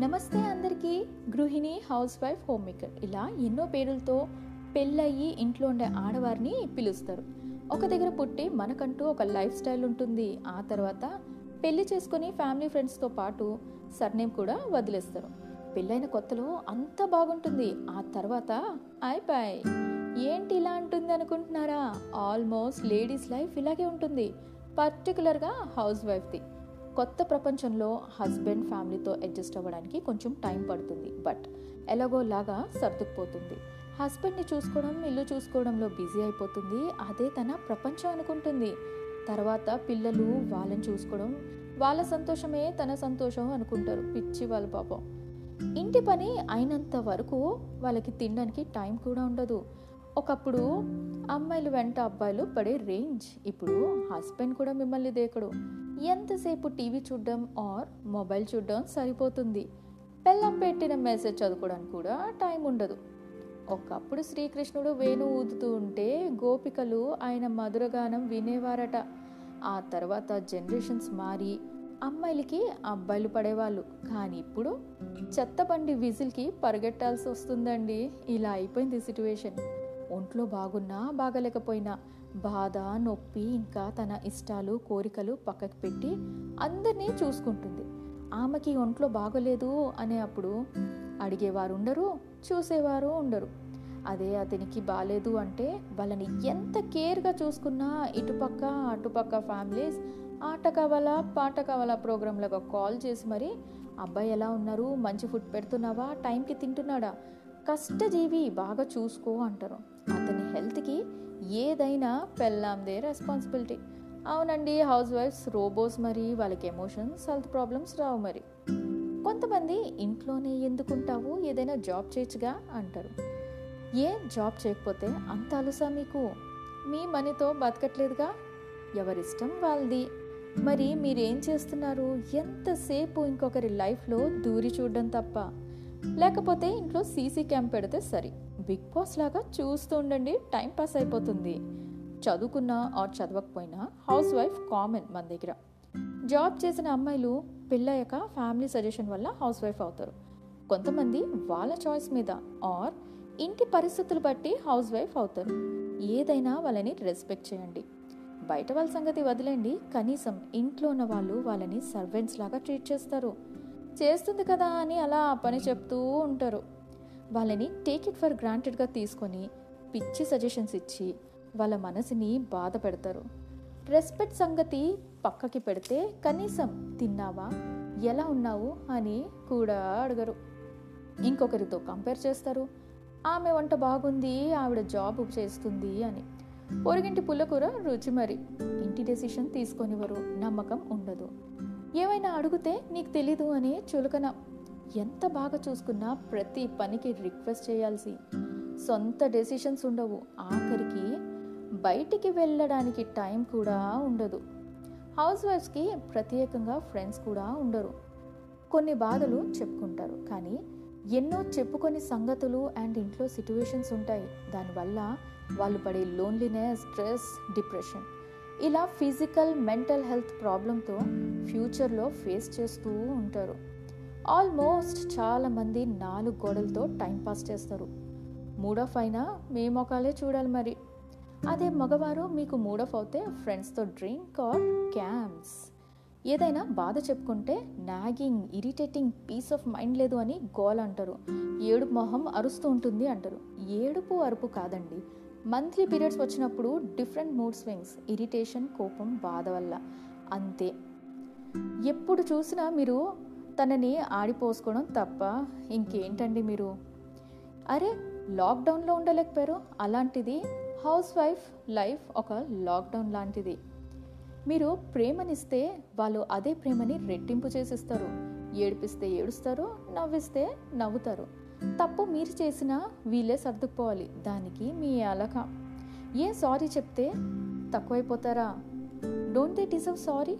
నమస్తే అందరికీ. గృహిణి హౌస్ వైఫ్ హోమ్ మేకర్ ఇలా ఎన్నో పేర్లతో పెళ్ళయి ఇంట్లో ఉండే ఆడవారిని పిలుస్తారు. ఒక దగ్గర పుట్టి మనకంటూ ఒక లైఫ్ స్టైల్ ఉంటుంది. ఆ తర్వాత పెళ్ళి చేసుకుని ఫ్యామిలీ ఫ్రెండ్స్తో పాటు సర్నేమ్ కూడా వదిలేస్తారు. పెళ్ళైన కొత్తలో అంత బాగుంటుంది. ఆ తర్వాత అయిపోయి ఏంటి ఇలా ఉంటుంది అనుకుంటున్నారా? ఆల్మోస్ట్ లేడీస్ లైఫ్ ఇలాగే ఉంటుంది. పర్టికులర్గా హౌస్ వైఫ్ది కొత్త ప్రపంచంలో హస్బెండ్ ఫ్యామిలీతో అడ్జస్ట్ అవ్వడానికి కొంచెం టైం పడుతుంది. బట్ ఎలాగోలాగా సర్దుకుపోతుంది. హస్బెండ్ని చూసుకోవడం ఇల్లు చూసుకోవడంలో బిజీ అయిపోతుంది. అదే తన ప్రపంచం అనుకుంటుంది. తర్వాత పిల్లలు వాళ్ళని చూసుకోవడం వాళ్ళ సంతోషమే తన సంతోషం అనుకుంటారు. పిచ్చి వాళ్ళ పాపం. ఇంటి పని అయినంత వరకు వాళ్ళకి తినడానికి టైం కూడా ఉండదు. ఒకప్పుడు అమ్మాయిలు వెంట అబ్బాయిలు పడే రేంజ్. ఇప్పుడు హస్బెండ్ కూడా మిమ్మల్ని దేకడు. ఎంతసేపు టీవీ చూడడం ఆర్ మొబైల్ చూడడం సరిపోతుంది? పెళ్ళం పెట్టిన మెసేజ్ చదువుకోవడానికి కూడా టైం ఉండదు. ఒకప్పుడు శ్రీకృష్ణుడు వేణు ఊదుతూ ఉంటే గోపికలు ఆయన మధురగానం వినేవారట. ఆ తర్వాత జనరేషన్స్ మారి అమ్మాయిలకి అబ్బాయిలు పడేవాళ్ళు. కానీ ఇప్పుడు చెత్తబండి విజిల్కి పరిగెట్టాల్సి వస్తుందండి. ఇలా అయిపోయింది సిట్యువేషన్ ఒంట్లో బాగున్నా బాగలేకపోయినా బాధ నొప్పి ఇంకా తన ఇష్టాలు కోరికలు పక్కకు పెట్టి అందరినీ చూసుకుంటుంది. ఆమెకి ఒంట్లో బాగలేదు అనే అప్పుడు అడిగేవారు ఉండరు చూసేవారు ఉండరు. అదే అతనికి బాగాలేదు అంటే వాళ్ళని ఎంత కేర్గా చూసుకున్నా ఇటుపక్క అటుపక్క ఫ్యామిలీస్ ఆట కావాలా పాట కావాలా ప్రోగ్రాంలకు కాల్ చేసి మరి అబ్బాయి ఎలా ఉన్నారు? మంచి ఫుడ్ పెడుతున్నావా? టైంకి తింటున్నాడా? కష్టజీవి బాగా చూసుకో అంటారు. అతని హెల్త్కి ఏదైనా పెళ్ళాందే రెస్పాన్సిబిలిటీ. అవునండి హౌస్ వైఫ్స్ రోబోస్ మరి వాళ్ళకి ఎమోషన్స్ హెల్త్ ప్రాబ్లమ్స్ రావు మరి. కొంతమంది ఇంట్లోనే ఎందుకుంటావు? ఏదైనా జాబ్ చేయొచ్చుగా అంటారు. ఏ జాబ్ చేయకపోతే అంత అలుసా మీకు? మీ మనీతో బతకట్లేదుగా? ఎవరిష్టం వాళ్ళది. మరి మీరేం చేస్తున్నారు? ఎంతసేపు ఇంకొకరి లైఫ్లో దూరి చూడడం తప్ప? లేకపోతే ఇంట్లో సీసీ క్యాంప్ పెడితే సరి. బిగ్ బాస్ లాగా చూస్తూ ఉండండి టైం పాస్ అయిపోతుంది. చదువుకున్నా ఆర్ చదవకపోయినా హౌస్ వైఫ్ కామన్ మన దగ్గర. జాబ్ చేసిన అమ్మాయిలు పెళ్ళయ్యాక ఫ్యామిలీ సజెషన్ వల్ల హౌస్ వైఫ్ అవుతారు. కొంతమంది వాళ్ళ చాయిస్ మీద ఆర్ ఇంటి పరిస్థితులు బట్టి హౌస్ వైఫ్ అవుతారు. ఏదైనా వాళ్ళని రెస్పెక్ట్ చేయండి. బయట వాళ్ళ సంగతి వదిలేండి. కనీసం ఇంట్లో ఉన్న వాళ్ళు వాళ్ళని సర్వెంట్స్ లాగా ట్రీట్ చేస్తారు. చేస్తుంది కదా అని అలా పని చెప్తూ ఉంటారు. వాళ్ళని టేక్ ఇట్ ఫర్ గ్రాంటెడ్గా తీసుకొని పిచ్చి సజెషన్స్ ఇచ్చి వాళ్ళ మనసుని బాధ పెడతారు. రెస్పెక్ట్ సంగతి పక్కకి పెడితే కనీసం తిన్నావా? ఎలా ఉన్నావు? అని కూడా అడగరు. ఇంకొకరితో కంపేర్ చేస్తారు. ఆమె వంట బాగుంది ఆవిడ జాబ్ చేస్తుంది అని. పొరిగింటి పుల్లకూర రుచి మరి. ఇంటి డెసిషన్ తీసుకొనివ్వరు. నమ్మకం ఉండదు. ఏమైనా అడిగితే నీకు తెలీదు అని చులకన. ఎంత బాగా చూసుకున్నా ప్రతి పనికి రిక్వెస్ట్ చేయాల్సి. సొంత డెసిషన్స్ ఉండవు. ఆఖరికి బయటికి వెళ్ళడానికి టైం కూడా ఉండదు. హౌస్ వైఫ్స్కి ప్రత్యేకంగా ఫ్రెండ్స్ కూడా ఉండరు. కొన్ని బాధలు చెప్పుకుంటారు. కానీ ఎన్నో చెప్పుకొని సంగతులు అండ్ ఇంట్లో సిట్యువేషన్స్ ఉంటాయి. దానివల్ల వాళ్ళు పడే లోన్లీనెస్ స్ట్రెస్ డిప్రెషన్. ఇలా ఫిజికల్ మెంటల్ హెల్త్ ప్రాబ్లంతో ఫ్యూచర్లో ఫేస్ చేస్తూ ఉంటారు. ఆల్మోస్ట్ చాలామంది నాలుగు గోడలతో టైంపాస్ చేస్తారు. మూడ్ ఆఫ్ అయినా మీ మొఖాలే చూడాలి మరి. అదే మగవారు మీకు మూడ్ ఆఫ్ అవుతే ఫ్రెండ్స్తో డ్రింక్ ఆర్ క్యామ్స్ ఏదైనా బాధ చెప్పుకుంటే nagging irritating peace of mind లేదు అని గోల్ అంటారు. ఏడుపు మొహం అరుస్తూ ఉంటుంది అంటారు. ఏడుపు అరుపు కాదండి మంత్లీ పీరియడ్స్ వచ్చినప్పుడు డిఫరెంట్ మూడ్ స్వింగ్స్ ఇరిటేషన్ కోపం బాధ వల్ల. అంతే. ఎప్పుడు చూసినా మీరు తనని ఆడిపోసుకోవడం తప్ప ఇంకేంటండి మీరు? అరే లాక్డౌన్లో ఉండలేకపోయారు? అలాంటిది హౌస్ వైఫ్ లైఫ్ ఒక లాక్డౌన్ లాంటిది. మీరు ప్రేమనిస్తే వాళ్ళు అదే ప్రేమని రెట్టింపు చేసిస్తారు. ఏడిపిస్తే ఏడుస్తారు నవ్విస్తే నవ్వుతారు. తప్పు మీరు చేసినా వీళ్ళే సర్దుకుపోవాలి. దానికి మీ అలక. ఏ సారీ చెప్తే తక్కువైపోతారా? డోంట్ దే డిజర్వ్ సారీ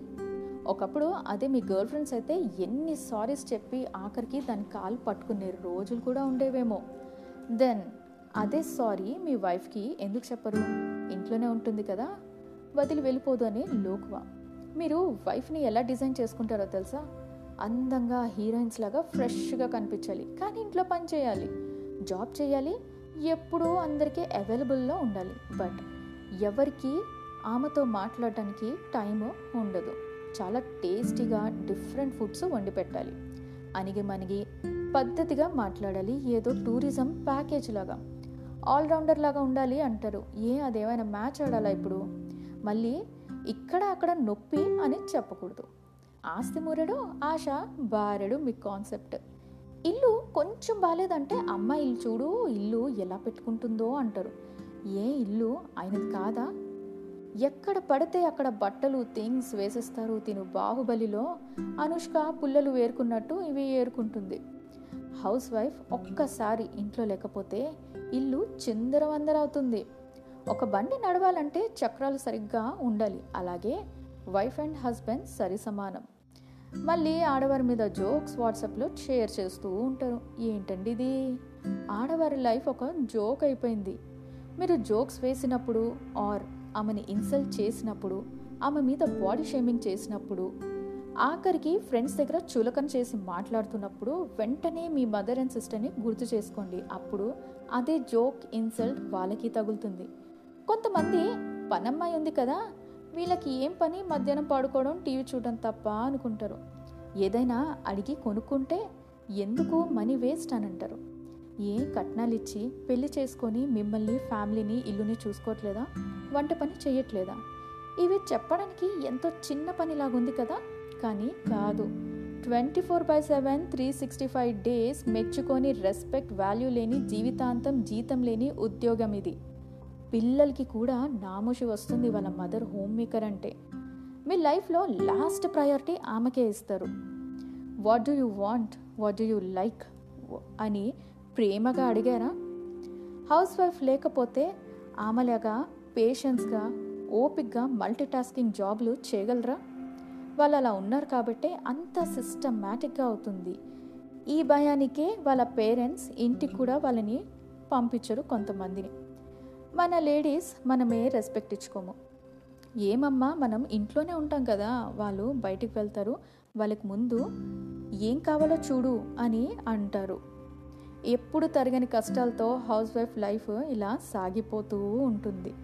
ఒకప్పుడు అదే మీ గర్ల్ ఫ్రెండ్స్ అయితే ఎన్ని సారీస్ చెప్పి ఆఖరికి దాని కాలు పట్టుకునే రోజులు కూడా ఉండేవేమో. దెన్ అదే సారీ మీ వైఫ్కి ఎందుకు చెప్పరు? ఇంట్లోనే ఉంటుంది కదా. వదిలి వెళ్ళిపోదు అని లోకువ. మీరు వైఫ్ని ఎలా డిజైన్ చేసుకుంటారో తెలుసా? అందంగా హీరోయిన్స్ లాగా ఫ్రెష్గా కనిపించాలి. కానీ ఇంట్లో పని చేయాలి. జాబ్ చేయాలి. ఎప్పుడూ అందరికీ అవైలబుల్లో ఉండాలి. బట్ ఎవరికి ఆమెతో మాట్లాడడానికి టైము ఉండదు. చాలా టేస్టీగా డిఫరెంట్ ఫుడ్స్ వండి పెట్టాలి. అనిగి మనిగి పద్ధతిగా మాట్లాడాలి. ఏదో టూరిజం ప్యాకేజ్ లాగా. ఆల్రౌండర్ లాగా ఉండాలి అంటారు. ఏ అదేమైనా మ్యాచ్ ఆడాలా ఇప్పుడు? మళ్ళీ ఇక్కడ అక్కడ నొప్పి అని చెప్పకూడదు. ఆస్తి మురడు ఆశ బారెడు మీ కాన్సెప్ట్. ఇల్లు కొంచెం బాగాలేదంటే అమ్మ ఇల్లు చూడు ఇల్లు ఎలా పెట్టుకుంటుందో అంటారు. ఏ ఇల్లు? ఆయనది కాదా? ఎక్కడ పడితే అక్కడ బట్టలు థింగ్స్ వేసేస్తారు తిను బాహుబలిలో. అనుష్క పుల్లలు వేరుకున్నట్టు ఇవి ఏరుకుంటుంది. హౌస్ వైఫ్ ఒక్కసారి ఇంట్లో లేకపోతే ఇల్లు చిందరవందరవుతుంది. ఒక బండి నడవాలంటే చక్రాలు సరిగ్గా ఉండాలి. అలాగే వైఫ్ అండ్ హస్బెండ్ సరి సమానం. మళ్ళీ ఆడవారి మీద జోక్స్ వాట్సాప్లో షేర్ చేస్తూ ఉంటారు. ఏంటండి ఇది? ఆడవారి లైఫ్ ఒక జోక్ అయిపోయింది. మీరు జోక్స్ వేసినప్పుడు ఆర్ ఆమెని ఇన్సల్ట్ చేసినప్పుడు ఆమె మీద బాడీ షేమింగ్ చేసినప్పుడు ఆఖరికి ఫ్రెండ్స్ దగ్గర చులకన చేసి మాట్లాడుతున్నప్పుడు వెంటనే మీ మదర్ అండ్ సిస్టర్ని గుర్తు చేసుకోండి. అప్పుడు అదే జోక్ ఇన్సల్ట్ వాళ్ళకి తగులుతుంది. కొంతమంది పనమ్మాయి ఉంది కదా వీళ్ళకి ఏం పని? మధ్యాహ్నం పడుకోవడం టీవీ చూడడం తప్ప అనుకుంటారు. ఏదైనా అడిగి కొనుక్కుంటే ఎందుకు మనీ వేస్ట్ అని అంటారు. ఏ కట్నాలు ఇచ్చి పెళ్ళి చేసుకొని మిమ్మల్ని ఫ్యామిలీని ఇల్లుని చూసుకోవట్లేదా? వంట పని చేయట్లేదా? ఇవి చెప్పడానికి ఎంతో చిన్న పనిలాగుంది కదా? కానీ కాదు. Twenty four by seven three sixty five days మెచ్చుకొని రెస్పెక్ట్ వాల్యూ లేని జీవితాంతం జీతం లేని ఉద్యోగం ఇది. పిల్లలకి కూడా నామోషి వస్తుంది వాళ్ళ మదర్ హోమ్ మేకర్ అంటే. మీ లైఫ్లో లాస్ట్ ప్రయారిటీ ఆమెకే ఇస్తారు. What do you want what do you like అని ప్రేమగా అడిగారా? హౌస్ వైఫ్ లేకపోతే ఆమెలాగా పేషెన్స్గా ఓపిక్గా మల్టీటాస్కింగ్ జాబ్లు చేయగలరా? వాళ్ళు అలా ఉన్నారు కాబట్టే అంత సిస్టమేటిక్గా అవుతుంది. ఈ భయానికే వాళ్ళ పేరెంట్స్ ఇంటికి కూడా వాళ్ళని పంపించరు కొంతమందిని. మన లేడీస్ మనమే రెస్పెక్ట్ ఇచ్చుకోము. ఏమమ్మా మనం ఇంట్లోనే ఉంటాం కదా వాళ్ళు బయటికి వెళ్తారు వాళ్ళకి ముందు ఏం కావాలో చూడు అని అంటారు. ఎప్పుడు తరగని కష్టాలతో హౌస్ వైఫ్ లైఫ్ ఇలా సాగిపోతూ ఉంటుంది.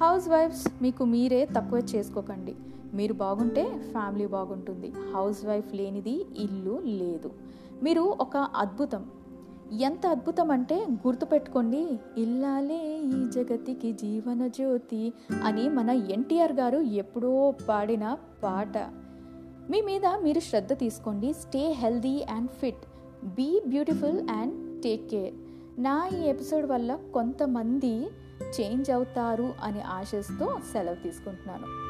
హౌస్ వైఫ్స్ మీకు మీరే తక్కువ చేసుకోకండి. మీరు బాగుంటే ఫ్యామిలీ బాగుంటుంది. హౌస్ వైఫ్ లేనిది ఇల్లు లేదు. మీరు ఒక అద్భుతం. ఎంత అద్భుతం అంటే గుర్తుపెట్టుకోండి ఇల్లాలే ఈ జగతికి జీవన జ్యోతి అని మన ఎన్టీఆర్ గారు ఎప్పుడో పాడిన పాట. మీ మీద మీరు శ్రద్ధ తీసుకోండి stay healthy and fit be beautiful and take care. నా ఈ ఎపిసోడ్ వల్ల కొంతమంది చేంజ్ అవుతారు అని ఆశిస్తూ సెలవు తీసుకుంటున్నాను.